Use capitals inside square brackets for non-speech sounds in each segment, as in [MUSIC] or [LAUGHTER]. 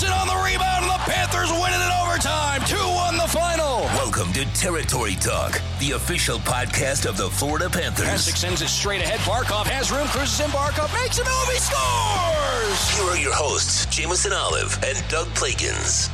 Matheson on the rebound, and the Panthers win it in overtime. 2 1 the final. Welcome to Territory Talk, the official podcast of the Florida Panthers. Hasek sends it straight ahead. Barkov has room, cruises in. Barkov makes a move. He scores! Here are your hosts, Jameson Olive and Doug Plagens.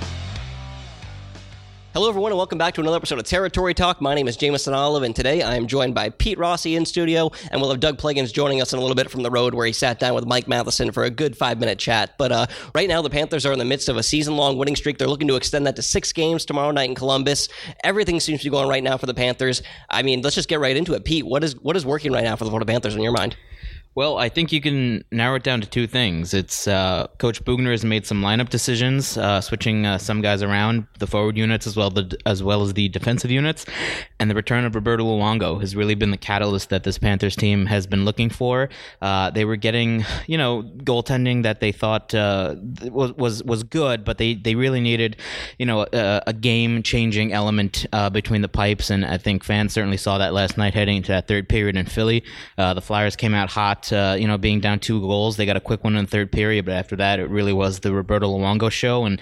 Hello, everyone, and welcome back to another episode of Territory Talk. My name is Jameson Olive, and today I am joined by Pete Rossi in studio, and we'll have Doug Plagens joining us in a little bit from the road where he sat down with Mike Matheson for a good five minute chat. But uh, right now, the Panthers are in the midst of a season long winning streak. They're looking to extend that to six games tomorrow night in Columbus. Everything seems to be going right now for the Panthers. I mean, let's just get right into it. Pete, what is what is working right now for the Florida Panthers in your mind? Well, I think you can narrow it down to two things. It's uh, Coach Boughner has made some lineup decisions, uh, switching uh, some guys around, the forward units as well the, as well as the defensive units, and the return of Roberto Luongo has really been the catalyst that this Panthers team has been looking for. Uh, they were getting, you know, goaltending that they thought uh, was was was good, but they they really needed, you know, a, a game changing element uh, between the pipes, and I think fans certainly saw that last night heading into that third period in Philly. the Flyers came out hot uh, you know, being down two goals. They got a quick one in the third period, but after that, it really was the Roberto Luongo show, and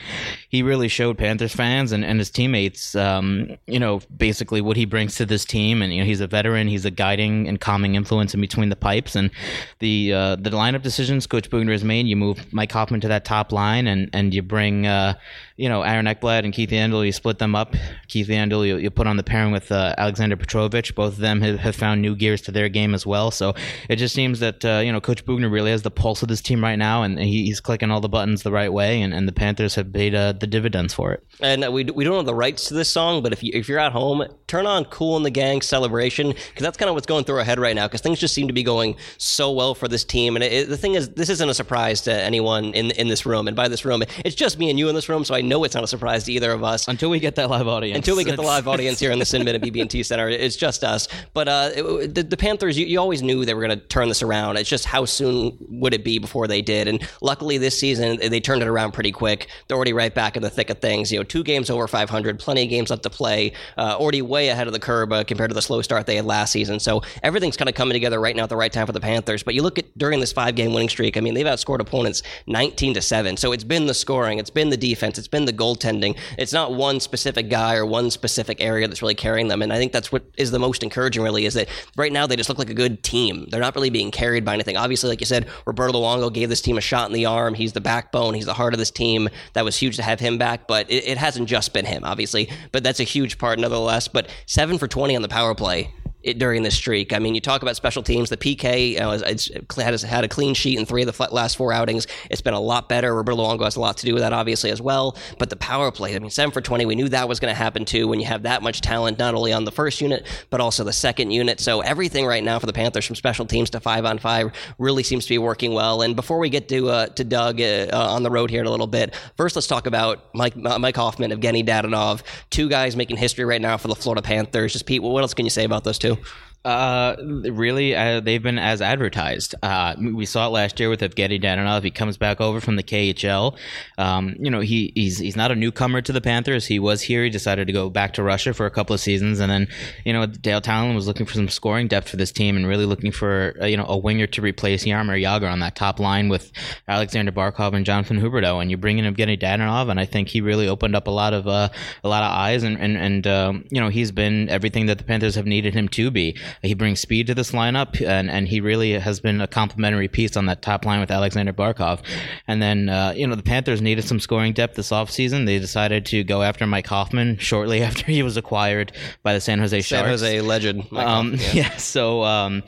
he really showed Panthers fans and, and his teammates, um, you know, basically what he brings to this team. And you know, he's a veteran. He's a guiding and calming influence in between the pipes. And the uh, the lineup decisions Coach Boughner has made, you move Mike Hoffman to that top line, and and you bring. Uh, you know, Aaron Ekblad and Keith Yandle, you split them up. Keith Yandle, you, you put on the pairing with uh, Alexander Petrovic. Both of them have, have, found new gears to their game as well. So it just seems that, uh, you know, Coach Boughner really has the pulse of this team right now, and he, he's clicking all the buttons the right way, and, and the Panthers have paid uh, the dividends for it. And we, we don't have the rights to this song, but if, you, if you're at home, turn on Kool and the Gang Celebration, because that's kind of what's going through our head right now, because things just seem to be going so well for this team. And it, it, the thing is, this isn't a surprise to anyone in, in this room. And by this room, it's just me and you in this room, so I know it's not a surprise to either of us until we get that live audience. Until we get the live [LAUGHS] audience here in the Cinven and BB&T Center, it's just us. But uh, it, the, the, Panthers, you, you, always knew they were going to turn this around. It's just how soon would it be before they did? And luckily, this season they turned it around pretty quick. They're already right back in the thick of things. You know, two games over 500, plenty of games left to play. Uh, already way ahead of the curve uh, compared to the slow start they had last season. So everything's kind of coming together right now at the right time for the Panthers. But you look at during this five game winning streak. I mean, they've outscored opponents 19 to seven. So it's been the scoring, it's been the defense, it's been the goaltending it's not one specific guy or one specific area that's really carrying them. And I think that's what is the most encouraging, really, is that right now they just look like a good team. They're not really being carried by anything. Obviously, like you said, Roberto Luongo gave this team a shot in the arm. He's the backbone. He's the heart of this team. That was huge to have him back, but it, it hasn't just been him, obviously. But that's a huge part, nevertheless. But seven for 20 on the power play it, during this streak. I mean, you talk about special teams. The PK you know, it's, had a clean sheet in three of the last four outings. It's been a lot better. Roberto Luongo has a lot to do with that, obviously, as well. But the power play, I mean, seven for 20, we knew that was going to happen too when you have that much talent, not only on the first unit, but also the second unit. So everything right now for the Panthers, from special teams to five on five, really seems to be working well. And before we get to uh, to Doug uh, on the road here in a little bit, first let's talk about Mike uh, Mike Hoffman, Evgeny Dadonov, two guys making history right now for the Florida Panthers. Just Pete, what else can you say about those two? do. Uh, really, uh, they've been as advertised. Uh, we saw it last year with Evgeny Dadonov. He comes back over from the KHL. Um, you know, he he's he's not a newcomer to the Panthers. He was here. He decided to go back to Russia for a couple of seasons, and then you know Dale Tallon was looking for some scoring depth for this team and really looking for uh, you know a winger to replace Jaromir Jagr on that top line with Alexander Barkov and Jonathan Huberdeau. And you bring in Evgeny Dadonov, and I think he really opened up a lot of uh, a lot of eyes, and and and um, you know he's been everything that the Panthers have needed him to be. He brings speed to this lineup, and, and he really has been a complementary piece on that top line with Alexander Barkov. And then, uh, you know, the Panthers needed some scoring depth this offseason. They decided to go after Mike Hoffman [LAUGHS] shortly after he was acquired by the San Jose Sharks. San Jose legend. Um, yeah. [LAUGHS] yeah. So, um,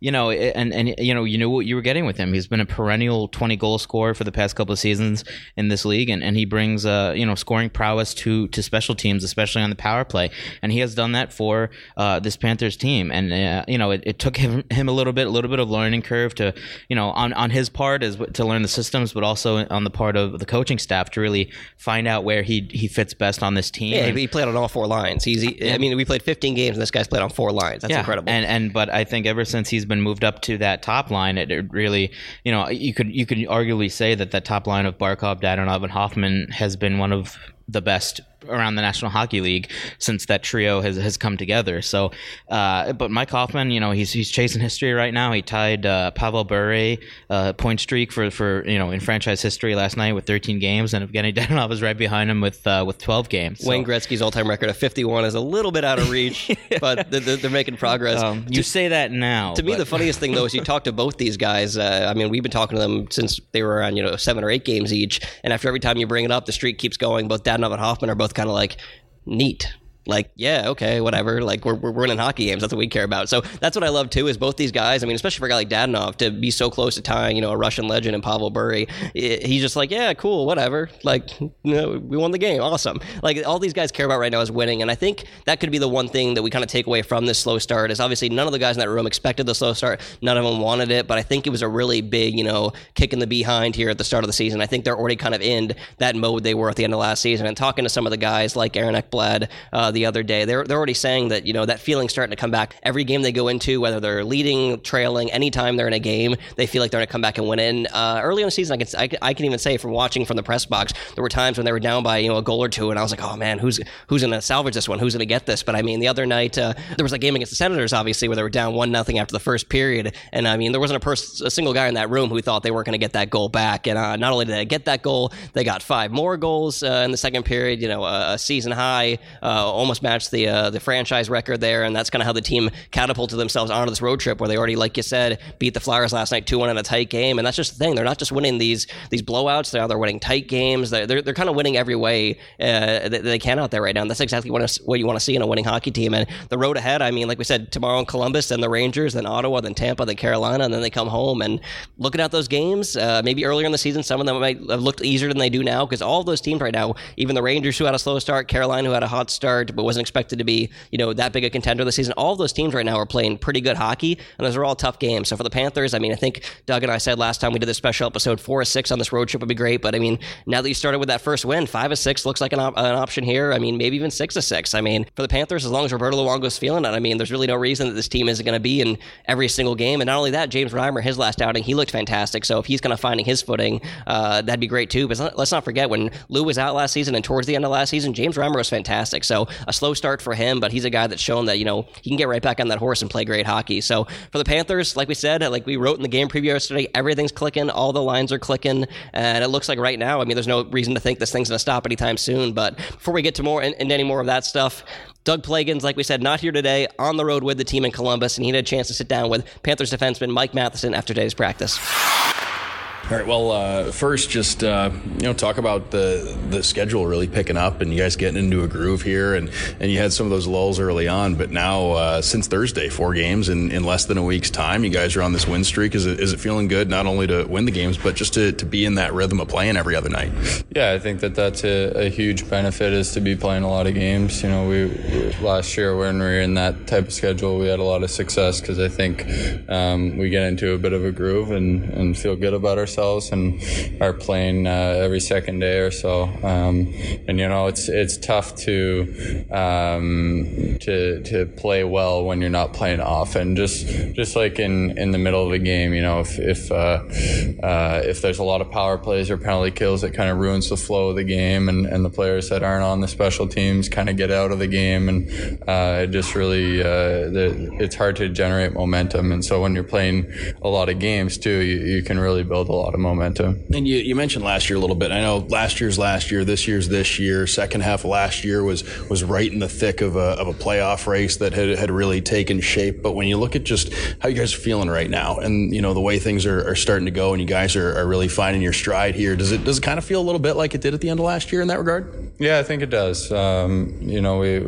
you know, and, and, you know, you knew what you were getting with him. He's been a perennial 20 goal scorer for the past couple of seasons in this league, and, and he brings, uh, you know, scoring prowess to, to special teams, especially on the power play. And he has done that for uh, this Panthers team. And, uh, you know, it, it took him, him a little bit, a little bit of learning curve to, you know, on, on his part is to learn the systems, but also on the part of the coaching staff to really find out where he he fits best on this team. Yeah, he played on all four lines. He's, he, I mean, we played 15 games and this guy's played on four lines. That's yeah. incredible. And and but I think ever since he's been moved up to that top line, it, it really, you know, you could you could arguably say that that top line of Barkov, Dadonov, and Hoffman has been one of the best around the National Hockey League since that trio has, has come together. So, uh, but Mike Hoffman, you know, he's he's chasing history right now. He tied uh, Pavel Bure uh, point streak for for you know in franchise history last night with 13 games, and Evgeny [LAUGHS] Dadonov is right behind him with uh, with 12 games. So. Wayne Gretzky's all time record of 51 is a little bit out of reach, [LAUGHS] but they're, they're, making progress. Um, you say that now. To but. me, the funniest thing though is you talk to both these guys. Uh, I mean, we've been talking to them since they were on you know seven or eight games each, and after every time you bring it up, the streak keeps going. Both Dadonov and Hoffman are both kind of like neat like yeah okay whatever like we're, we're winning hockey games that's what we care about. So that's what i love too is both these guys i mean especially for a guy like dadonov to be so close to tying you know a russian legend and pavel bure he's just like yeah cool whatever like you know, we won the game awesome. Like all these guys care about right now is winning and i think that could be the one thing that we kind of take away from this slow start is obviously none of the guys in that room expected the slow start none of them wanted it but i think it was a really big you know kick in the behind here at the start of the season. I think they're already kind of in that mode they were at the end of last season and talking to some of the guys like aaron ekblad uh, the other day. They're they're already saying that you know that feeling's starting to come back every game they go into, whether they're leading, trailing, anytime they're in a game, they feel like they're going to come back and win. And uh, early in the season, I can, I can I can even say from watching from the press box, there were times when they were down by you know a goal or two, and I was like, oh man, who's who's going to salvage this one? Who's going to get this? But I mean, the other night uh, there was a game against the Senators, obviously, where they were down one nothing after the first period, and I mean, there wasn't a person, a single guy in that room who thought they weren't going to get that goal back. And uh, not only did they get that goal, they got five more goals uh, in the second period. You know, a season high, uh, almost matched the uh, the franchise record there, and that's kind of how the team catapulted themselves onto this road trip where they already, like you said, beat the Flyers last night two one in a tight game, and that's just the thing. They're not just winning these these blowouts; they're they're winning tight games. They're they're, they're kind of winning every way uh, that they can out there right now. And that's exactly what what you want to see in a winning hockey team. And the road ahead, I mean, like we said, tomorrow in Columbus, then the Rangers, then Ottawa, then Tampa, then Carolina, and then they come home and looking at those games. Uh, maybe earlier in the season, some of them might have looked easier than they do now because all those teams right now, even the Rangers who had a slow start, Carolina who had a hot start but wasn't expected to be you know that big a contender this season. All of those teams right now are playing pretty good hockey, and those are all tough games. So for the Panthers, I mean, I think Doug and I said last time we did this special episode, four or six on this road trip would be great. But I mean, now that you started with that first win, five or six looks like an, op- an option here. I mean, maybe even six or six. I mean, for the Panthers, as long as Roberto Luongo's feeling it, I mean, there's really no reason that this team isn't going to be in every single game. And not only that, James Reimer, his last outing, he looked fantastic. So if he's kind of finding his footing, uh, that'd be great too. But let's not forget when Lou was out last season and towards the end of last season, James Reimer was fantastic. So a slow start for him, but he's a guy that's shown that you know he can get right back on that horse and play great hockey. So for the Panthers, like we said, like we wrote in the game preview yesterday, everything's clicking, all the lines are clicking, and it looks like right now, I mean, there's no reason to think this thing's going to stop anytime soon. But before we get to more and, any more of that stuff, Doug Plagens, like we said, not here today, on the road with the team in Columbus, and he had a chance to sit down with Panthers defenseman Mike Matheson after today's practice. All right. Well, uh, first, just uh, you know, talk about the the schedule really picking up, and you guys getting into a groove here, and and you had some of those lulls early on, but now uh, since Thursday, four games in, in less than a week's time, you guys are on this win streak. Is it is it feeling good not only to win the games, but just to, to be in that rhythm of playing every other night? Yeah, I think that that's a, a huge benefit is to be playing a lot of games. You know, we last year when we were in that type of schedule, we had a lot of success because I think um, we get into a bit of a groove and and feel good about ourselves ourselves and are playing uh, every second day or so. Um, and you know, it's it's tough to um, to to play well when you're not playing often. Just just like in, in the middle of the game, you know, if if uh, uh, if there's a lot of power plays or penalty kills, it kind of ruins the flow of the game, and, and the players that aren't on the special teams kind of get out of the game, and uh, it just really uh, the, it's hard to generate momentum. And so when you're playing a lot of games too, you, you can really build a lot lot of momentum. And you, you mentioned last year a little bit. I know last year's last year, this year's this year. Second half of last year was was right in the thick of a, of a playoff race that had, had really taken shape. But when you look at just how you guys are feeling right now, and you know the way things are, are starting to go, and you guys are, are really finding your stride here, does it does it kind of feel a little bit like it did at the end of last year in that regard? Yeah, I think it does. Um, you know, we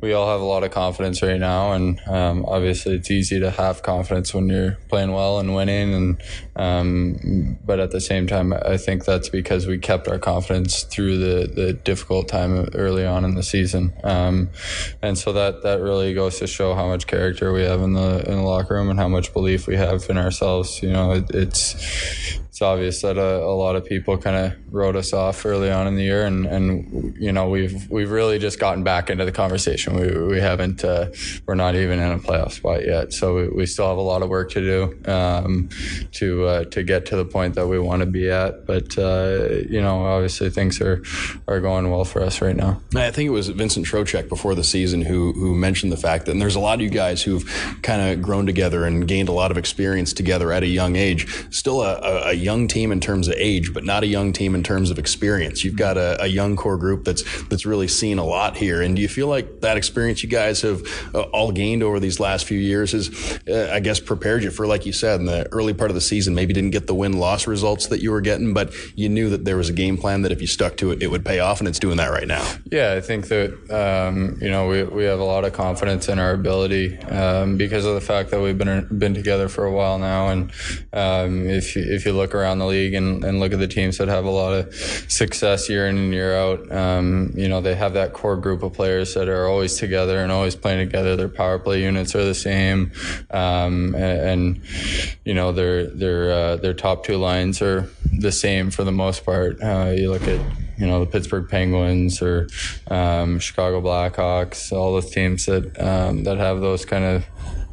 we all have a lot of confidence right now, and um, obviously it's easy to have confidence when you're playing well and winning, and um, but at the same time, I think that's because we kept our confidence through the, the difficult time early on in the season. Um, and so that, that really goes to show how much character we have in the in the locker room and how much belief we have in ourselves. You know, it, it's obvious that a, a lot of people kind of wrote us off early on in the year, and, and you know we've we've really just gotten back into the conversation. We, we haven't uh, we're not even in a playoff spot yet, so we, we still have a lot of work to do um, to uh, to get to the point that we want to be at. But uh, you know, obviously things are are going well for us right now. I think it was Vincent Trocheck before the season who who mentioned the fact that there's a lot of you guys who've kind of grown together and gained a lot of experience together at a young age. Still a, a, a young team in terms of age, but not a young team in terms of experience. You've got a, a, young core group that's that's really seen a lot here. And do you feel like that experience you guys have uh, all gained over these last few years has, uh, I guess, prepared you for, like you said, in the early part of the season, maybe didn't get the win loss results that you were getting, but you knew that there was a game plan that if you stuck to it, it would pay off, and it's doing that right now. Yeah, I think that um, you know we, we have a lot of confidence in our ability um, because of the fact that we've been been together for a while now, and um, if you, if you look around the league and, and look at the teams that have a lot of success year in and year out, um, you know they have that core group of players that are always together and always playing together. Their power play units are the same, um, and, and, you know their their uh, their top two lines are the same for the most part. Uh, you look at you know the Pittsburgh Penguins or um, Chicago Blackhawks, all those teams that um, that have those kind of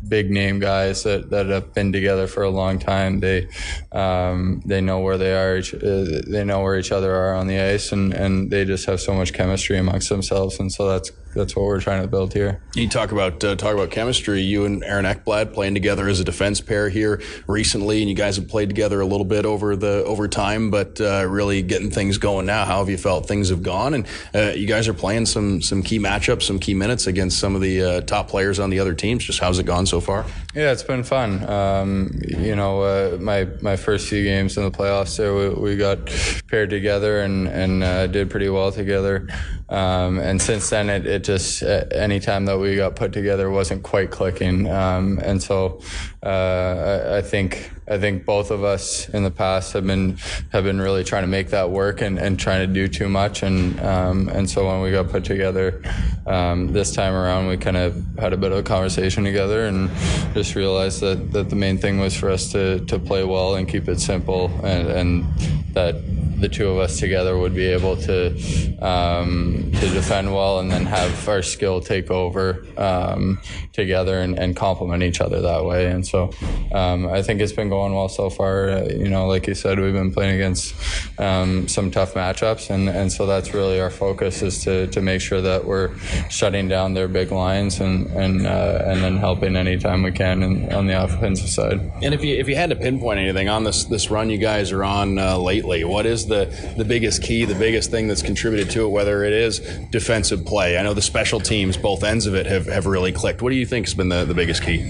big name guys that, that have been together for a long time. They um, they know where they are. Each, uh, they know where each other are on the ice, and, and they just have so much chemistry amongst themselves. And so that's that's what we're trying to build here. You talk about uh, talk about chemistry. You and Aaron Ekblad playing together as a defense pair here recently, and you guys have played together a little bit over the over time, but uh, really getting things going now. How have you felt things have gone? And uh, you guys are playing some some key matchups, some key minutes against some of the uh, top players on the other teams. Just how's it gone so far? Yeah, it's been fun. Um, you know, uh, my my first few games in the playoffs, there we, we got paired together and and uh, did pretty well together. Um, and since then, it, it just any time that we got put together wasn't quite clicking. Um, and so uh, I, I, think I think both of us in the past have been have been really trying to make that work and, and trying to do too much. And um, and so when we got put together um, this time around, we kind of had a bit of a conversation together and just realized that, that the main thing was for us to, to play well and keep it simple and, and that the two of us together would be able to um, to defend well and then have our skill take over um, together and, and, complement each other that way. And so um, I think it's been going well so far. Uh, you know, like you said, we've been playing against um, some tough matchups, and, and so that's really our focus is to, to make sure that we're shutting down their big lines and and uh, and then helping anytime we can in, on the offensive side. And if you if you had to pinpoint anything on this this run you guys are on uh, lately, what is the the biggest key, the biggest thing that's contributed to it, whether it is defensive play. I know the special teams, both ends of it, have, have really clicked. What do you think has been the, the biggest key?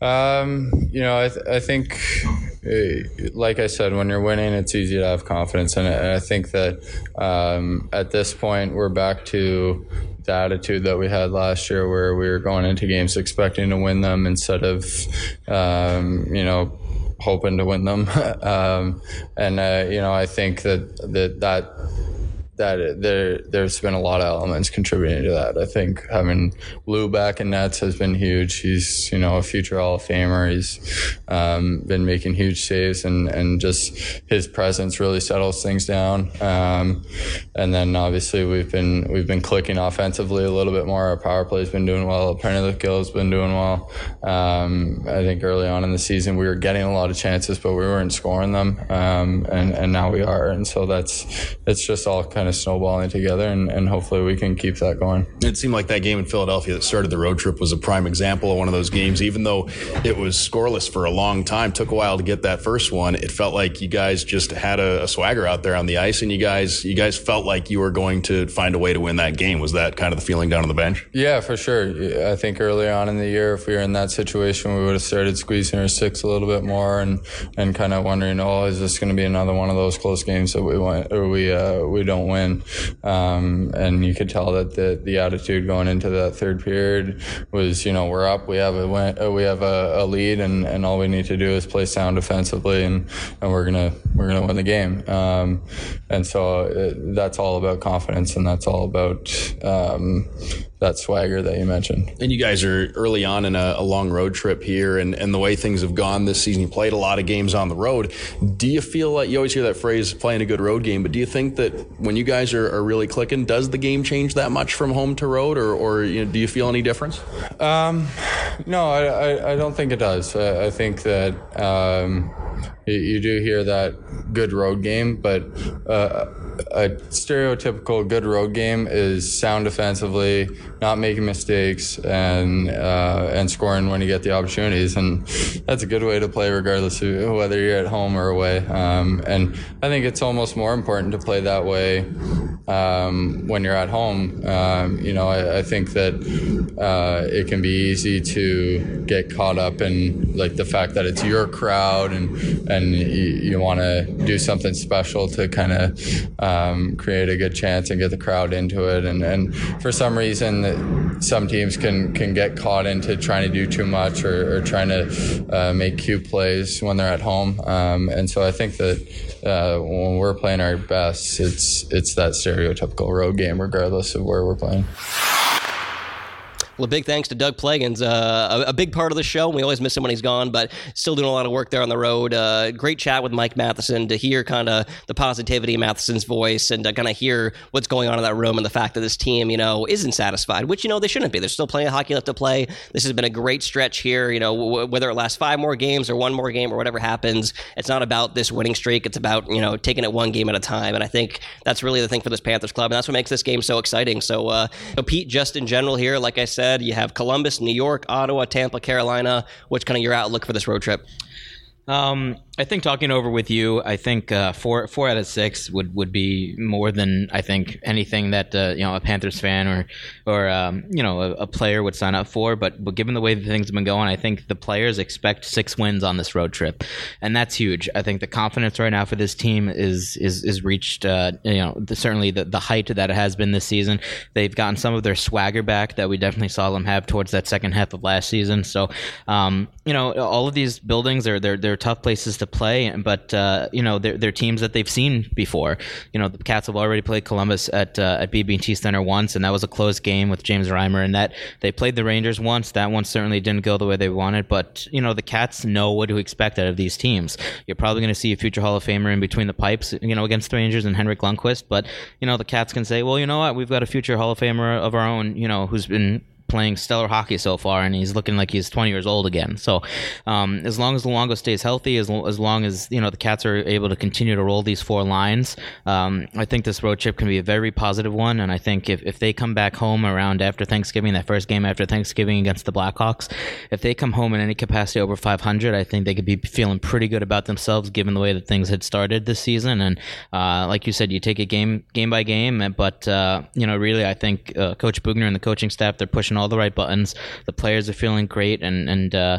Um, you know, I, th- I think, uh, like I said, when you're winning, it's easy to have confidence. And I think that um, at this point, we're back to the attitude that we had last year where we were going into games expecting to win them instead of, um, you know, hoping to win them. [LAUGHS] um, and uh, you know, I think that that that that there there's been a lot of elements contributing to that. I think having Lou back in nets has been huge. He's you know a future Hall of Famer. He's um, been making huge saves and and just his presence really settles things down. Um, and then obviously we've been we've been clicking offensively a little bit more. Our power play's been doing well. Penalty kill's been doing well. Um, I think early on in the season we were getting a lot of chances, but we weren't scoring them. Um, and and now we are. And so that's it's just all kind of of snowballing together, and, and hopefully we can keep that going. It seemed like that game in Philadelphia that started the road trip was a prime example of one of those games. Even though it was scoreless for a long time, took a while to get that first one. It felt like you guys just had a, a swagger out there on the ice, and you guys you guys felt like you were going to find a way to win that game. Was that kind of the feeling down on the bench? Yeah, for sure. I think early on in the year, if we were in that situation, we would have started squeezing our sticks a little bit more and and kind of wondering, oh, is this going to be another one of those close games that we want or we uh, we don't win? Um, and you could tell that the, the attitude going into that third period was, you know, we're up, we have a win, uh, we have a, a, lead, and, and all we need to do is play sound defensively, and, and we're gonna we're gonna win the game. Um, and so it, uh, that's all about confidence, and that's all about um, that swagger that you mentioned. And you guys are early on in a, a, long road trip here, and, and the way things have gone this season, you played a lot of games on the road. Do you feel like you always hear that phrase, playing a good road game, but do you think that when you guys are, are really clicking, does the game change that much from home to road, or, or you know, do you feel any difference? Um, no, I, I, I, don't think it does. I, I think that. Um, you, do hear that good road game, but uh, a stereotypical good road game is sound defensively, not making mistakes, and uh, and scoring when you get the opportunities. And that's a good way to play, regardless of whether you're at home or away. Um, and I think it's almost more important to play that way um, when you're at home. Um, you know, I, I think that uh, it can be easy to get caught up in like the fact that it's your crowd and and you, you want to do something special to kind of um, create a good chance and get the crowd into it. And, and for some reason, some teams can, can get caught into trying to do too much or, or trying to uh, make cute plays when they're at home. Um, and so I think that uh, when we're playing our best, it's it's that stereotypical road game, regardless of where we're playing. Well, big thanks to Doug Plagens, uh, a, a, big part of the show. We always miss him when he's gone, but still doing a lot of work there on the road. Uh, great chat with Mike Matheson to hear kind of the positivity in Matheson's voice and to kind of hear what's going on in that room and the fact that this team, you know, isn't satisfied, which, you know, they shouldn't be. There's still plenty of hockey left to play. This has been a great stretch here. You know, w- whether it lasts five more games or one more game or whatever happens, it's not about this winning streak. It's about, you know, taking it one game at a time. And I think that's really the thing for this Panthers club. And that's what makes this game so exciting. So, uh, Pete, just in general here, like I said, said, you have Columbus, New York, Ottawa, Tampa, Carolina. What's kind of your outlook for this road trip? Um, I think talking over with you, I think uh, four four out of six would, would be more than I think anything that uh, you know a Panthers fan or or um, you know a, a, player would sign up for. But but given the way things have been going, I think the players expect six wins on this road trip, and that's huge. I think the confidence right now for this team is is is reached. Uh, you know the, certainly the the height that it has been this season. They've gotten some of their swagger back that we definitely saw them have towards that second half of last season. So um, you know all of these buildings are they're they're tough places to play, but uh, you know they're, they're teams that they've seen before. You know the Cats have already played Columbus at uh, at BB&T Center once, and that was a close game with James Reimer. And that they played the Rangers once. That one certainly didn't go the way they wanted, but you know the Cats know what to expect out of these teams. You're probably going to see a future Hall of Famer in between the pipes, you know, against the Rangers and Henrik Lundqvist. But you know the Cats can say, well, you know what, we've got a future Hall of Famer of our own, you know, who's been playing stellar hockey so far, and he's looking like he's 20 years old again. So, um, as long as Luongo stays healthy, as, as long as you know the Cats are able to continue to roll these four lines, um, I think this road trip can be a very positive one. And I think if, if they come back home around after Thanksgiving, that first game after Thanksgiving against the Blackhawks, if they come home in any capacity over 500, I think they could be feeling pretty good about themselves given the way that things had started this season. And uh, like you said, you take it game game by game, but uh, you know, really, I think uh, Coach Boughner and the coaching staff they're pushing all the right buttons. The players are feeling great, and and uh,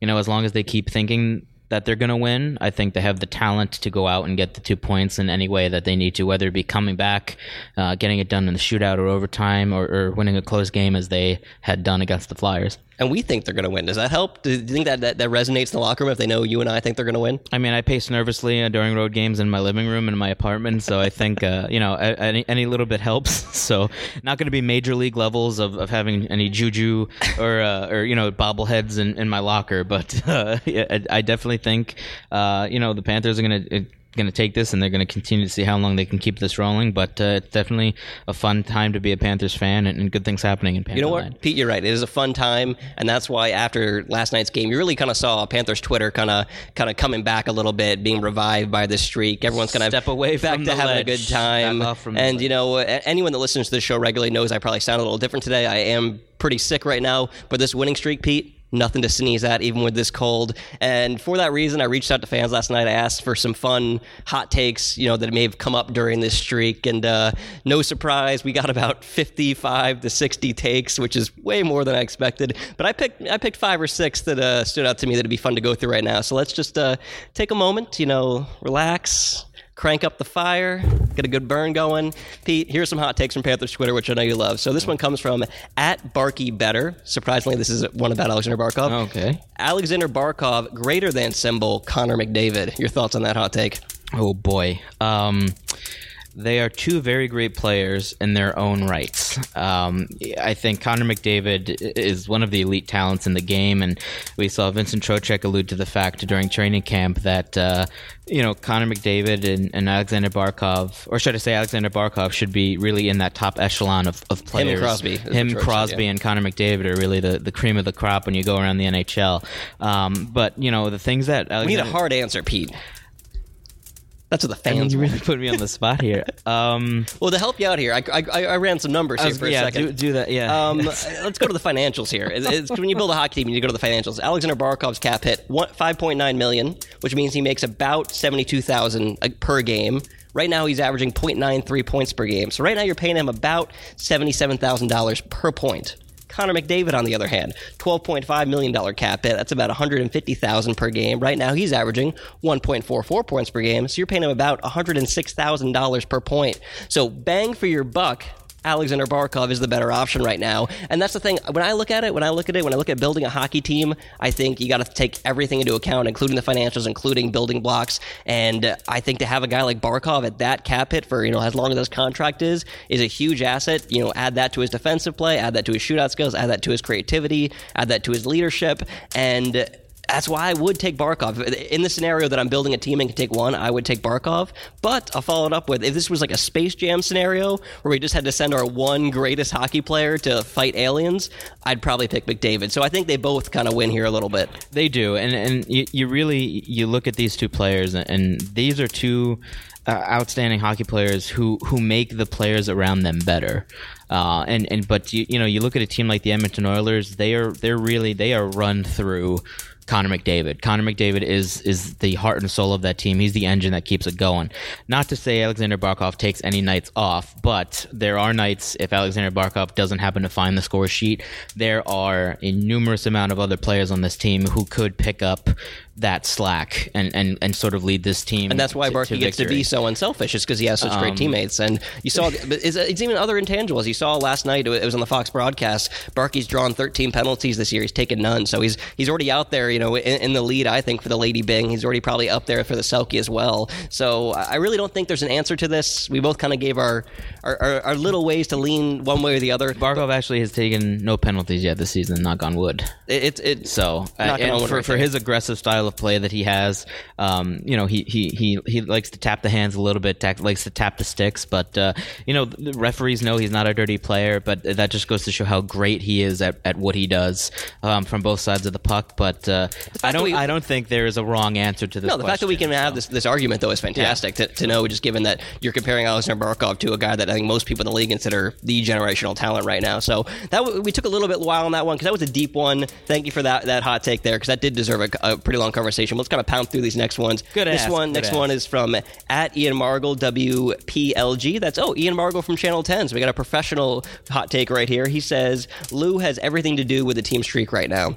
you know as long as they keep thinking that they're going to win. I think they have the talent to go out and get the two points in any way that they need to, whether it be coming back, uh, getting it done in the shootout or overtime, or, or, winning a close game as they had done against the Flyers. And we think they're going to win. Does that help? Do you think that, that, that resonates in the locker room if they know you and I think they're going to win? I mean, I pace nervously uh, during road games in my living room in my apartment, so I think uh, you know any, any little bit helps. [LAUGHS] So not going to be major league levels of, of having any juju or uh, or you know bobbleheads in, in my locker, but uh, [LAUGHS] I, I definitely think uh, you know the Panthers are going to going to take this and they're going to continue to see how long they can keep this rolling. But uh, it's definitely a fun time to be a Panthers fan and, and good things happening in Panther You know what, Pete? You're right. It is a fun time, and that's why after last night's game, you really kind of saw Panthers Twitter kind of kind of coming back a little bit, being revived by this streak. Everyone's to step away back to having ledge. a good time. and you know, anyone that listens to the show regularly knows I probably sound a little different today. I am pretty sick right now, but this winning streak, Pete nothing to sneeze at, even with this cold. And for that reason, I reached out to fans last night. I asked for some fun hot takes, you know, that may have come up during this streak. And uh, no surprise, we got about 55 to 60 takes, which is way more than I expected. But I picked I picked five or six that uh, stood out to me that'd be fun to go through right now. So let's just uh, take a moment, you know, relax crank up the fire, get a good burn going. Pete, here's some hot takes from Panthers Twitter, which I know you love. So this one comes from at Barky Better. Surprisingly, this is one about Alexander Barkov. Okay. Alexander Barkov greater than symbol Connor McDavid. Your thoughts on that hot take? Oh boy. Um, they are two very great players in their own rights. Um, I think Connor McDavid is one of the elite talents in the game, and we saw Vincent Trocheck allude to the fact during training camp that uh, you know Connor McDavid and, and, Alexander Barkov, or should I say Alexander Barkov, should be really in that top echelon of, of players. Him Crosby. Him, Crosby, yeah. and Connor McDavid are really the, the cream of the crop when you go around the NHL. Um, but you know the things that We need a hard answer, Pete. That's what the I mean, fans you really put me on the spot here. [LAUGHS] Um, Well, to help you out here, I, I, I ran some numbers here was- for a yeah, second. do, do that. Yeah. Um, [LAUGHS] let's go to the financials here. It's, it's- when you build a hockey team, you go to the financials. Alexander Barkov's cap hit one, 5.9 million, which means he makes about 72,000 uh, per game. Right now, he's averaging 0.93 points per game. So right now, you're paying him about $77,000 per point. Connor McDavid, on the other hand, $12.5 million cap hit. That's about 150,000 per game. Right now, he's averaging 1.44 points per game. So you're paying him about $106,000 per point. So bang for your buck. Alexander Barkov is the better option right now. And that's the thing. When I look at it, when I look at it, when I look at building a hockey team, I think you got to take everything into account, including the financials, including building blocks. And uh, I think to have a guy like Barkov at that cap hit for, you know, as long as his contract is, is a huge asset. You know, add that to his defensive play, add that to his shootout skills, add that to his creativity, add that to his leadership. And that's why I would take Barkov. In the scenario that I'm building a team and can take one, I would take Barkov. But I'll follow it up with if this was like a Space Jam scenario where we just had to send our one greatest hockey player to fight aliens, I'd probably pick McDavid. So I think they both kind of win here a little bit. They do, and and you, you really you look at these two players, and, these are two uh, outstanding hockey players who who make the players around them better. Uh, and and but you you know you look at a team like the Edmonton Oilers, they are they're really they are run through. Connor McDavid. Connor McDavid is is the heart and soul of that team. He's the engine that keeps it going. Not to say Alexander Barkov takes any nights off, but there are nights if Alexander Barkov doesn't happen to find the score sheet, there are a numerous amount of other players on this team who could pick up that slack and, and, and sort of lead this team. And that's why to, Barkey gets to be so unselfish, is because he has such great teammates. And you saw, but it's, it's even other intangibles. You saw last night, it was on the Fox broadcast. Barkey's drawn 13 penalties this year. He's taken none. So he's he's already out there, you know, in, in the lead, I think, for the Lady Byng. He's already probably up there for the Selke as well. So I really don't think there's an answer to this. We both kind of gave our, our, our, our little ways to lean one way or the other. Barkov actually has taken no penalties yet this season, knock on wood. It, it, it, So, uh, and for, right for his aggressive style of play that he has, um, you know, he, he, he, he likes to tap the hands a little bit, tack, likes to tap the sticks. But, uh, you know, the referees know he's not a dirty player, but that just goes to show how great he is at, at what he does um, from both sides of the puck. But uh, I don't we- I don't think there is a wrong answer to this No, the fact that we can question, have this, this argument though is fantastic to, to know. Just given that you're comparing Alexander Barkov to a guy that I think most people in the league consider the generational talent right now. So that we took a little bit while on that one because that was a deep one. Thank you for that that hot take there because that did deserve a, a pretty long conversation. Let's kind of pound through these next ones. Good This ask, one, good next ask. one is from at Ian Margol WPLG. That's oh Ian Margol from Channel 10. So we got a professional hot take right here. He says Lou has everything to do with the team streak right now.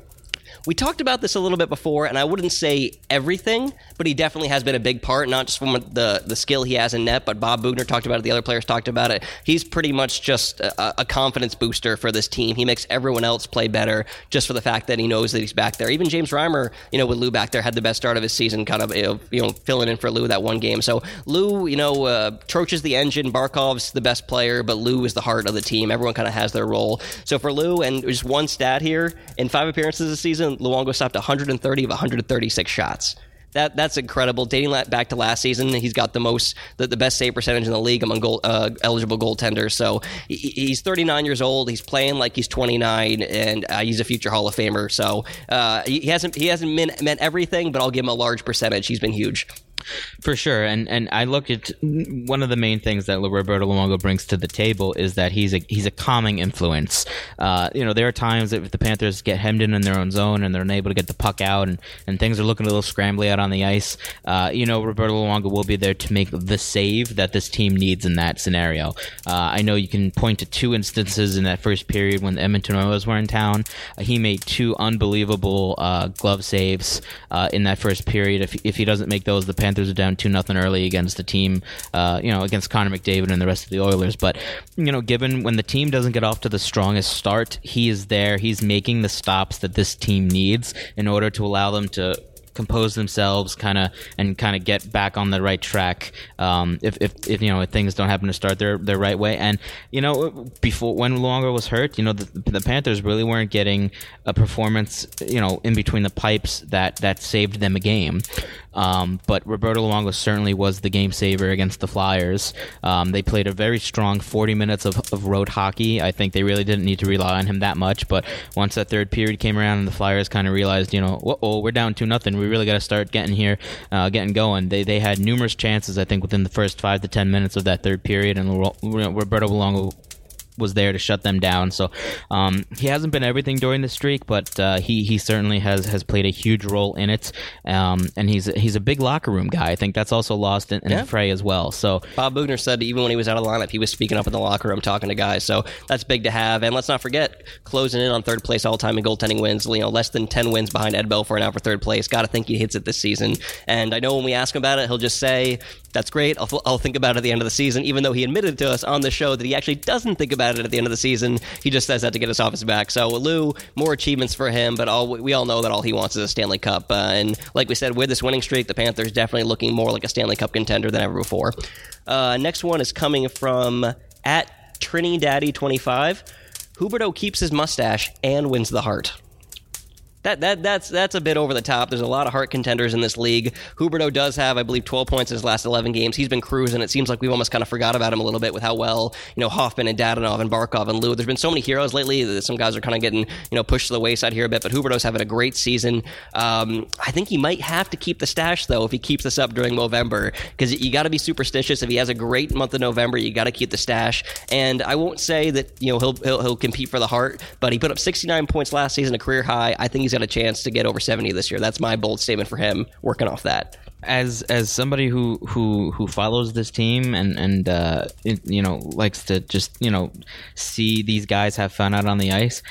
We talked about this a little bit before, and I wouldn't say everything, but he definitely has been a big part, not just from the, the skill he has in net, but Bob Boughner talked about it, the other players talked about it. He's pretty much just a, a confidence booster for this team. He makes everyone else play better just for the fact that he knows that he's back there. Even James Reimer, you know, with Lou back there, had the best start of his season, kind of, you know, filling in for Lou that one game. So Lou, you know, uh, Troch is the engine, Barkov's the best player, but Lou is the heart of the team. Everyone kind of has their role. So for Lou, and just one stat here, in five appearances this season, Luongo stopped 130 of 136 shots. That that's incredible. Dating back to last season, he's got the most, the, the best save percentage in the league among goal, uh, eligible goaltenders. So he, he's 39 years old. He's playing like he's 29, and uh, he's a future Hall of Famer. So uh, he he hasn't he hasn't meant, meant everything, but I'll give him a large percentage. He's been huge. For sure, and and I look at one of the main things that Roberto Luongo brings to the table is that he's a he's a calming influence. Uh, you know, there are times that if the Panthers get hemmed in in their own zone and they're unable to get the puck out, and, and things are looking a little scrambly out on the ice, uh, you know, Roberto Luongo will be there to make the save that this team needs in that scenario. Uh, I know you can point to two instances in that first period when the Edmonton Oilers were in town. Uh, he made two unbelievable uh, glove saves uh, in that first period. If if he doesn't make those, the Panthers are down two nothing early against the team, uh, you know, against Connor McDavid and the rest of the Oilers. But you know, given when the team doesn't get off to the strongest start, he is there. He's making the stops that this team needs in order to allow them to compose themselves, kind of and kind of get back on the right track. Um, if, if if you know if things don't happen to start their their right way, and you know before when Luongo was hurt, you know the, the Panthers really weren't getting a performance, you know, in between the pipes that that saved them a game. Um, but Roberto Luongo certainly was the game saver against the Flyers. Um, they played a very strong 40 minutes of, of road hockey. I think they really didn't need to rely on him that much. But once that third period came around and the Flyers kind of realized, you know, oh, we're down two nothing. We really got to start getting here, uh, getting going. They they had numerous chances, I think, within the first five to ten minutes of that third period, and Roberto Luongo was there to shut them down. So um, he hasn't been everything during the streak, but uh, he he certainly has has played a huge role in it. Um, and he's he's a big locker room guy. I think that's also lost in, in yeah. the fray as well. So Bob Boughner said even when he was out of the lineup, he was speaking up in the locker room, talking to guys. So that's big to have. And let's not forget closing in on third place all time in goaltending wins. You know, less than ten wins behind Ed Belfour now for third place. Got to think he hits it this season. And I know when we ask him about it, he'll just say that's great. I'll, I'll think about it at the end of the season, even though he admitted to us on the show that he actually doesn't think about it at the end of the season. He just says that to get us off his back. So, Lou, more achievements for him, but all we all know that all he wants is a Stanley Cup. Uh, and like we said, with this winning streak, the Panthers definitely looking more like a Stanley Cup contender than ever before. Uh, next one is coming from at Trini Daddy 25. Huberdeau keeps his mustache and wins the Hart that that that's that's a bit over the top. There's a lot of Hart contenders in this league. Huberdeau does have, I believe, 12 points in his last 11 games. He's been cruising. It seems like we've almost kind of forgot about him a little bit with how well you know Hoffman and Dadonov and Barkov and Lou. There's been so many heroes lately that some guys are kind of getting you know pushed to the wayside here a bit. But Huberdeau's having a great season. Um, I think he might have to keep the stash though if he keeps this up during November because you got to be superstitious. If he has a great month of November, you got to keep the stash. And I won't say that you know he'll, he'll he'll compete for the Hart, but he put up 69 points last season, a career high. I think he's got a chance to get over over 70 this year. That's my bold statement for him working off that. As as somebody who who who follows this team and and uh, it, you know likes to just you know see these guys have fun out on the ice,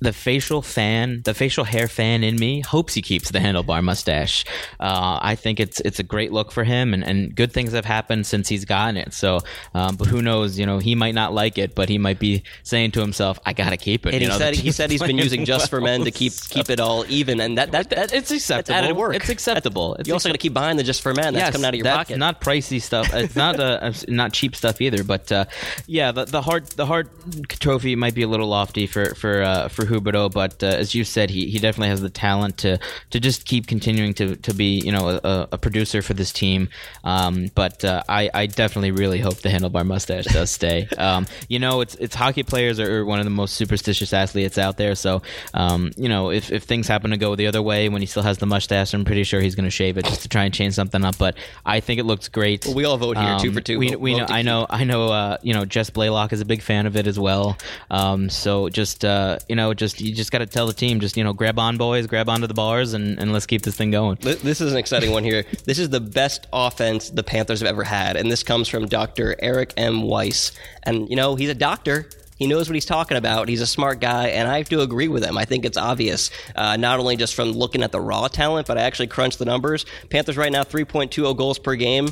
the facial fan, the facial hair fan in me hopes he keeps the handlebar mustache. Uh, I think it's it's a great look for him, and, and good things have happened since he's gotten it. So, um, but who knows? You know, he might not like it, but he might be saying to himself, "I gotta keep it." And you he know, said he said he's been [LAUGHS] using just for men to keep [LAUGHS] keep it all even, and that that, that it's acceptable. added work. It's acceptable. It's you also got to keep buying the just for men. That's yes, coming out of your that's pocket. Not pricey stuff. It's not uh, [LAUGHS] not cheap stuff either. But uh, yeah, the the Hart the Hart trophy might be a little lofty for for uh, for Huberdeau, but uh, as you said, he, he definitely has the talent to to just keep continuing to, to be you know a, a producer for this team. Um, but uh, I, I definitely really hope the handlebar mustache does stay. [LAUGHS] Um, you know, it's it's hockey players are one of the most superstitious athletes out there. So um, you know, if, if things happen to go the other way when he still has the mustache, I'm pretty sure he's going to shave it just to try and change something up. But I think it looks great. Well, we all vote here, two for two. Um, we, we know, I know I know uh, you know Jess Blaylock is a big fan of it as well. Um, so just uh, you know, just you just got to tell the team, just you know, grab on, boys, grab onto the bars, and, and let's keep this thing going. This is an exciting one here. [LAUGHS] This is the best offense the Panthers have ever had, and this comes from Dr. Eric M. Weiss. And you know, he's a doctor. He knows what he's talking about. He's a smart guy, and I have to agree with him. I think it's obvious, uh, not only just from looking at the raw talent, but I actually crunched the numbers. Panthers right now 3.20 goals per game,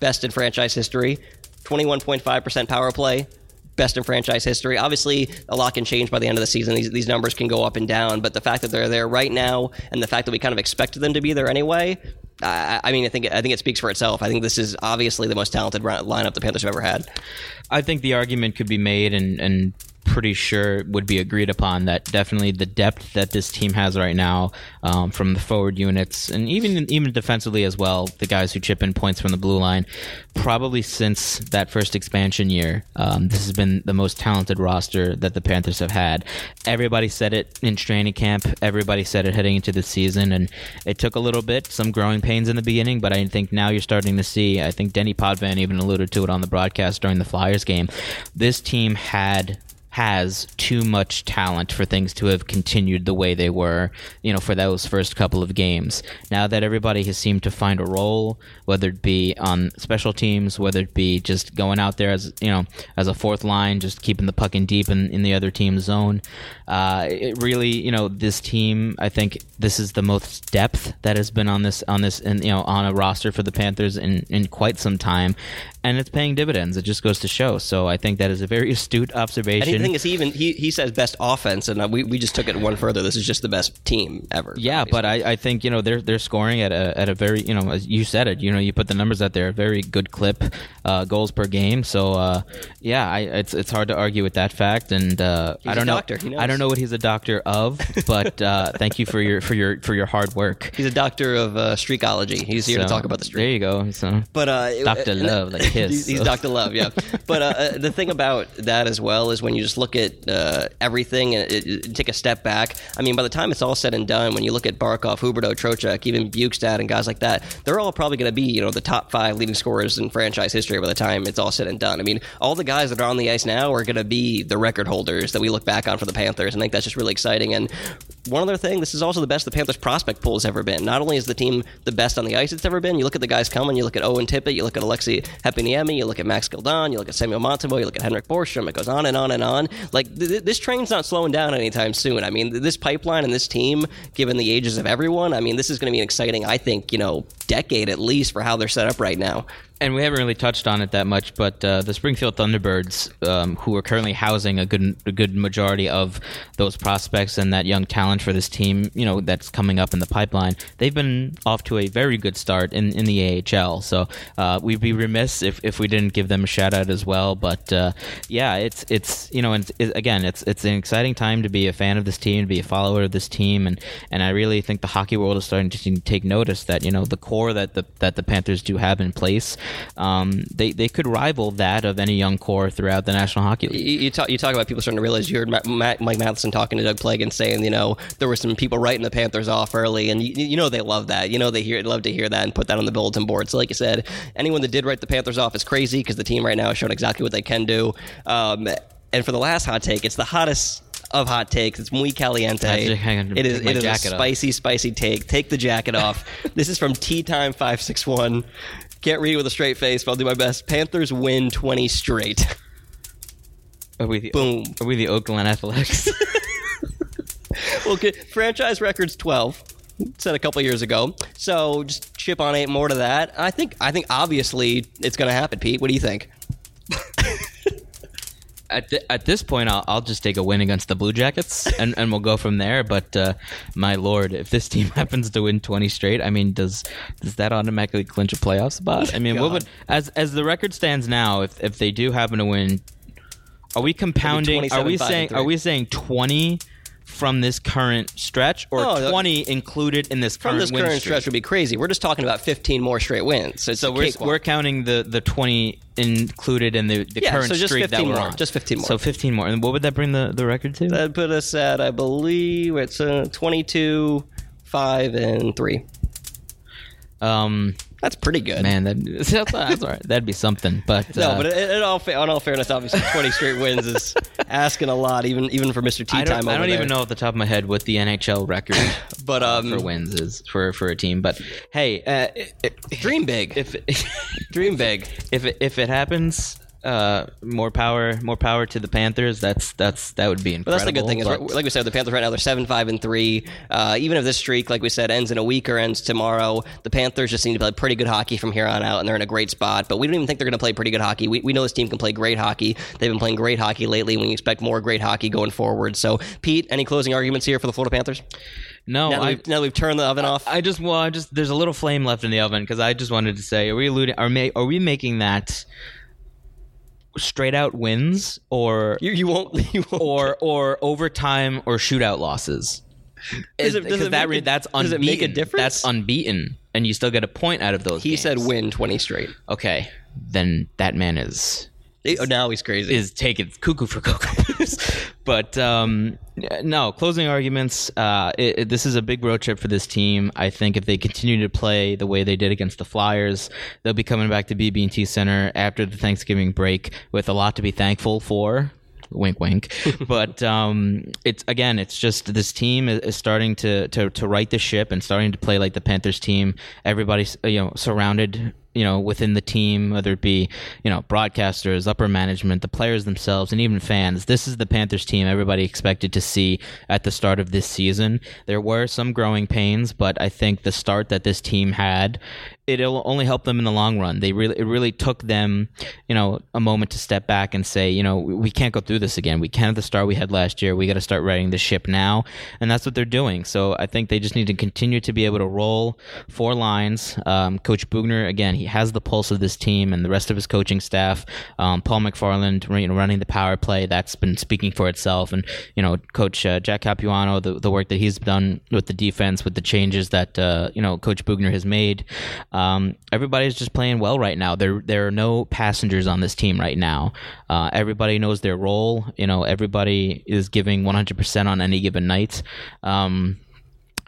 best in franchise history. 21.5% power play, best in franchise history. Obviously, a lot can change by the end of the season. These, these numbers can go up and down, but the fact that they're there right now and the fact that we kind of expected them to be there anyway, I, I mean, I think I think it speaks for itself. I think this is obviously the most talented lineup the Panthers have ever had. I think the argument could be made, and, and pretty sure would be agreed upon that definitely the depth that this team has right now um, from the forward units and even even defensively as well, the guys who chip in points from the blue line, probably since that first expansion year, um, this has been the most talented roster that the Panthers have had. Everybody said it in training camp. Everybody said it heading into the season, and it took a little bit, some growing pains in the beginning, but I think now you're starting to see. I think Denis Potvin even alluded to it on the broadcast during the Flyers game. This team had has too much talent for things to have continued the way they were, you know, for those first couple of games. Now that everybody has seemed to find a role, whether it be on special teams, whether it be just going out there as, you know, as a fourth line, just keeping the puck in deep in, in the other team's zone, uh, it really, you know, this team, I think this is the most depth that has been on this, on this, and, you know, on a roster for the Panthers in, in quite some time and it's paying dividends. It just goes to show. So I think that is a very [LAUGHS] astute observation. The thing is, he even he, he says best offense, and uh, we, we just took it one further. This is just the best team ever. Yeah, but I, I think you know they're they're scoring at a at a very you know as you said it you know you put the numbers out there a very good clip uh, goals per game so uh, yeah I, it's it's hard to argue with that fact and uh, I a don't know doctor. I don't know what he's a doctor of but uh, thank you for your for your for your hard work. he's a doctor of uh, streakology. He's here to talk about the streak. There you go. So, But uh, Dr. Love, like Kiss, [LAUGHS] he's, so. Dr. Love, yeah. But the thing about that as well is when you just look at uh, everything and it, it- take a step back. I mean, by the time it's all said and done, when you look at Barkov, Huberdeau, Trocheck, even Bjugstad, and guys like that, they're all probably going to be you know the top five leading scorers in franchise history by the time it's all said and done. I mean, all the guys that are on the ice now are going to be the record holders that we look back on for the Panthers. I think that's just really exciting. And one other thing, this is also the best the Panthers prospect pool has ever been. Not only is the team the best on the ice it's ever been, you look at the guys coming, you look at Owen Tippett, you look at Aleksi Heponiemi, you look at Max Gildon, you look at Samuel Montembeault, you look at Henrik Borgstrom, it goes on and on and on. Like, th- th- this train's not slowing down anytime soon. I mean, th- this pipeline and this team, given the ages of everyone, I mean, this is going to be an exciting, I think, you know, decade at least for how they're set up right now. and we haven't really touched on it that much, but uh, the Springfield Thunderbirds, um, who are currently housing a good a good majority of those prospects and that young talent for this team, you know, that's coming up in the pipeline, they've been off to a very good start in, in the AHL. So uh, we'd be remiss if, if we didn't give them a shout out as well. But uh, yeah, it's it's you know, and it, again, it's it's an exciting time to be a fan of this team, to be a follower of this team, and and I really think the hockey world is starting to take notice that you know the core that the that the Panthers do have in place, um, they they could rival that of any young core throughout the National Hockey League. you, you talk you talk about people starting to realize you heard Mike Matheson talking to Doug Plagens saying you know there were some people writing the Panthers off early and you, you know they love that. You know they hear love to hear that and put that on the bulletin board. So like you said anyone that did write the Panthers off is crazy because the team right now has shown exactly what they can do. Um, and for the last hot take it's the hottest of hot takes it's muy caliente Actually, hang on, It is it is a jacket off. spicy spicy take take the jacket off [LAUGHS] this is from Tea Time 561 can't read it with a straight face but I'll do my best Panthers win 20 straight Are we the, Boom. Are we the Oakland Athletics? well, [LAUGHS] [LAUGHS] okay, franchise records twelve. Said a couple years ago, so just chip on eight more to that. I think. I think obviously it's going to happen. Pete, what do you think? At, th- at this point, I'll, I'll just take a win against the Blue Jackets, [LAUGHS] and, and we'll go from there. But uh, my lord, if this team [LAUGHS] happens to win twenty straight, I mean, does does that automatically clinch a playoff spot? I mean, what would as as the record stands now, if if they do happen to win, are we compounding? Are we saying? Are we saying twenty? From this current stretch, or Oh, the- twenty included in this From current this win current streak? stretch would be crazy. We're just talking about fifteen more straight wins. So, So we're, we're counting the, the 20 included in the, the Yeah, current so just streak that we're more, on. just 15 more. So 15 more. And what would that bring the, the record to? That put us at, I believe, it's uh, twenty-two, five, and three. um, That's pretty good. man, that, that's, [LAUGHS] that's all right. That'd be something. But No, uh, but in, in all, fa- on all fairness, obviously, twenty straight wins is [LAUGHS] asking a lot, even even for Mister Tea I Time. I don't even know off the top of my head what the NHL record [LAUGHS] But um, for wins is for, for a team. But hey, uh, dream big. if dream big. if if it happens, uh, more power, more power to the Panthers. That's that's that would be incredible. But that's the good thing is, but- like we said, the Panthers right now they're seven five and three. Uh, even if this streak, like we said, ends in a week or ends tomorrow, the Panthers just seem to play pretty good hockey from here on out, and they're in a great spot. But we don't even think they're going to play pretty good hockey. We, we know this team can play great hockey. They've been playing great hockey lately. We expect more great hockey going forward. So, Pete, any closing arguments here for the Florida Panthers? no, Now, I, we've, now we've turned the oven off. I just well, I just there's a little flame left in the oven because I just wanted to say, are we alluding? Are ma- are we making that straight out wins or you, you won't. You won't. or or overtime or shootout losses? Does it- does Because it that make a- that's does unbeaten. it make a difference? That's unbeaten, and you still get a point out of those. he games. said win twenty straight. Okay, then that man is Oh, now he's crazy. is taking cuckoo for cocoa [LAUGHS] but um, no, closing arguments. Uh, it, it- this is a big road trip for this team. I think if they continue to play the way they did against the Flyers, they'll be coming back to BB&T Center after the Thanksgiving break with a lot to be thankful for. Wink, wink. [LAUGHS] but um, it's again, it's just this team is, is starting to, to to right the ship and starting to play like the Panthers team. Everybody's you know surrounded you know, within the team, whether it be, you know, broadcasters, upper management, the players themselves, and even fans. This is the Panthers team everybody expected to see at the start of this season. There were some growing pains, but I think the start that this team had it'll only help them in the long run. They really, it really took them, you know, a moment to step back and say, you know, we can't go through this again. We can't have the start we had last year. We got to start riding the ship now, and that's what they're doing. So I think they just need to continue to be able to roll four lines. Um, Coach Boughner, again, he has the pulse of this team and the rest of his coaching staff. Um, Paul McFarland, you know, running the power play, that's been speaking for itself. And you know, Coach uh, Jack Capuano, the the work that he's done with the defense, with the changes that uh, you know Coach Boughner has made. Um, everybody's just playing well right now. There there are no passengers on this team right now. Uh, everybody knows their role. You know, everybody is giving 100% on any given night. Um,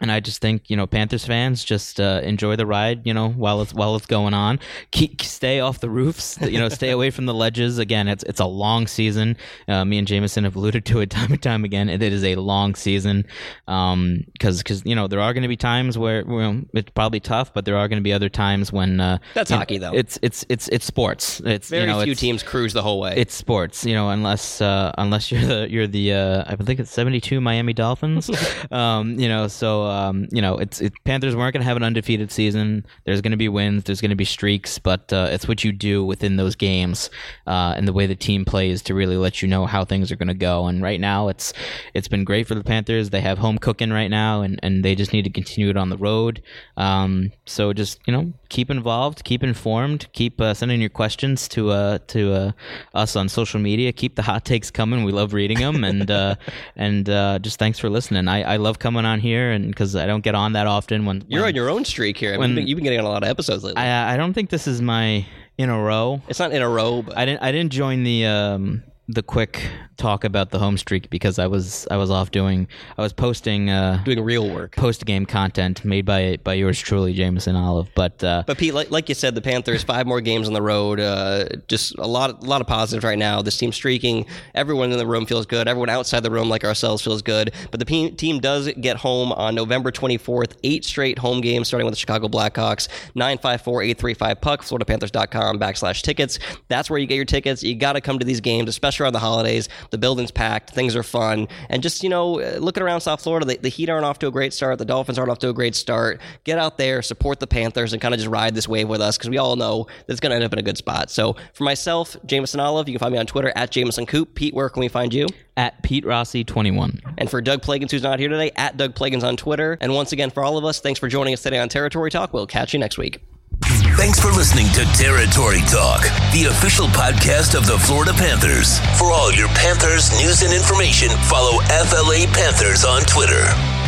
and I just think you know Panthers fans just uh, enjoy the ride, you know, while it's while it's going on. Keep stay off the roofs, [LAUGHS] you know, stay away from the ledges. Again, it's it's a long season. Uh, me and Jameson have alluded to it [LAUGHS] time and time again. It is a long season because um, because you know there are going to be times where well, it's probably tough, but there are going to be other times when uh, that's hockey know, though. It's it's it's it's sports. It's very you know, few teams cruise the whole way. It's sports, you know, unless uh, unless you're the you're the uh, I think it's seventy two Miami Dolphins, [LAUGHS] um, you know, so um, you know, it's it, Panthers weren't going to have an undefeated season. There's going to be wins. There's going to be streaks, but uh, it's what you do within those games uh, and the way the team plays to really let you know how things are going to go. And right now, it's it's been great for the Panthers. They have home cooking right now, and, and they just need to continue it on the road. Um, so just you know, keep involved, keep informed, keep uh, sending your questions to uh, to uh, us on social media. Keep the hot takes coming. We love reading them, and uh, [LAUGHS] and uh, just thanks for listening. I, I love coming on here, and because I don't get on that often. When you're when, on your own streak here, I mean, when, you've been getting on a lot of episodes lately. I I don't think this is my in a row. It's not in a row, but I didn't I didn't join the um the quick talk about the home streak because I was I was off doing I was posting uh, doing real work. post game content made by by yours truly Jameson Olive. But uh, but Pete like, like you said the Panthers five more games on the road uh, just a lot a lot of positives right now. This team streaking. Everyone in the room feels good. Everyone outside the room like ourselves feels good. But the pe- team does get home on November 24th eight straight home games starting with the Chicago Blackhawks. 954-835 puck. Floridapanthers.com backslash tickets. That's where you get your tickets. You got to come to these games especially around the holidays the building's packed, things are fun, and just you know, uh, looking around South Florida, the, the Heat aren't off to a great start, the Dolphins aren't off to a great start. Get out there, support the Panthers, and kind of just ride this wave with us because we all know it's going to end up in a good spot. So for myself, Jameson Olive, you can find me on Twitter at Jameson Coop. Pete, where can we find you? At Pete Rossi 21. And for Doug Plagens, who's not here today, at Doug Plagens on Twitter. And once again, for all of us, thanks for joining us today on Territory Talk. We'll catch you next week. Thanks for listening to Territory Talk, the official podcast of the Florida Panthers. For all your Panthers news and information, follow FLA Panthers on Twitter.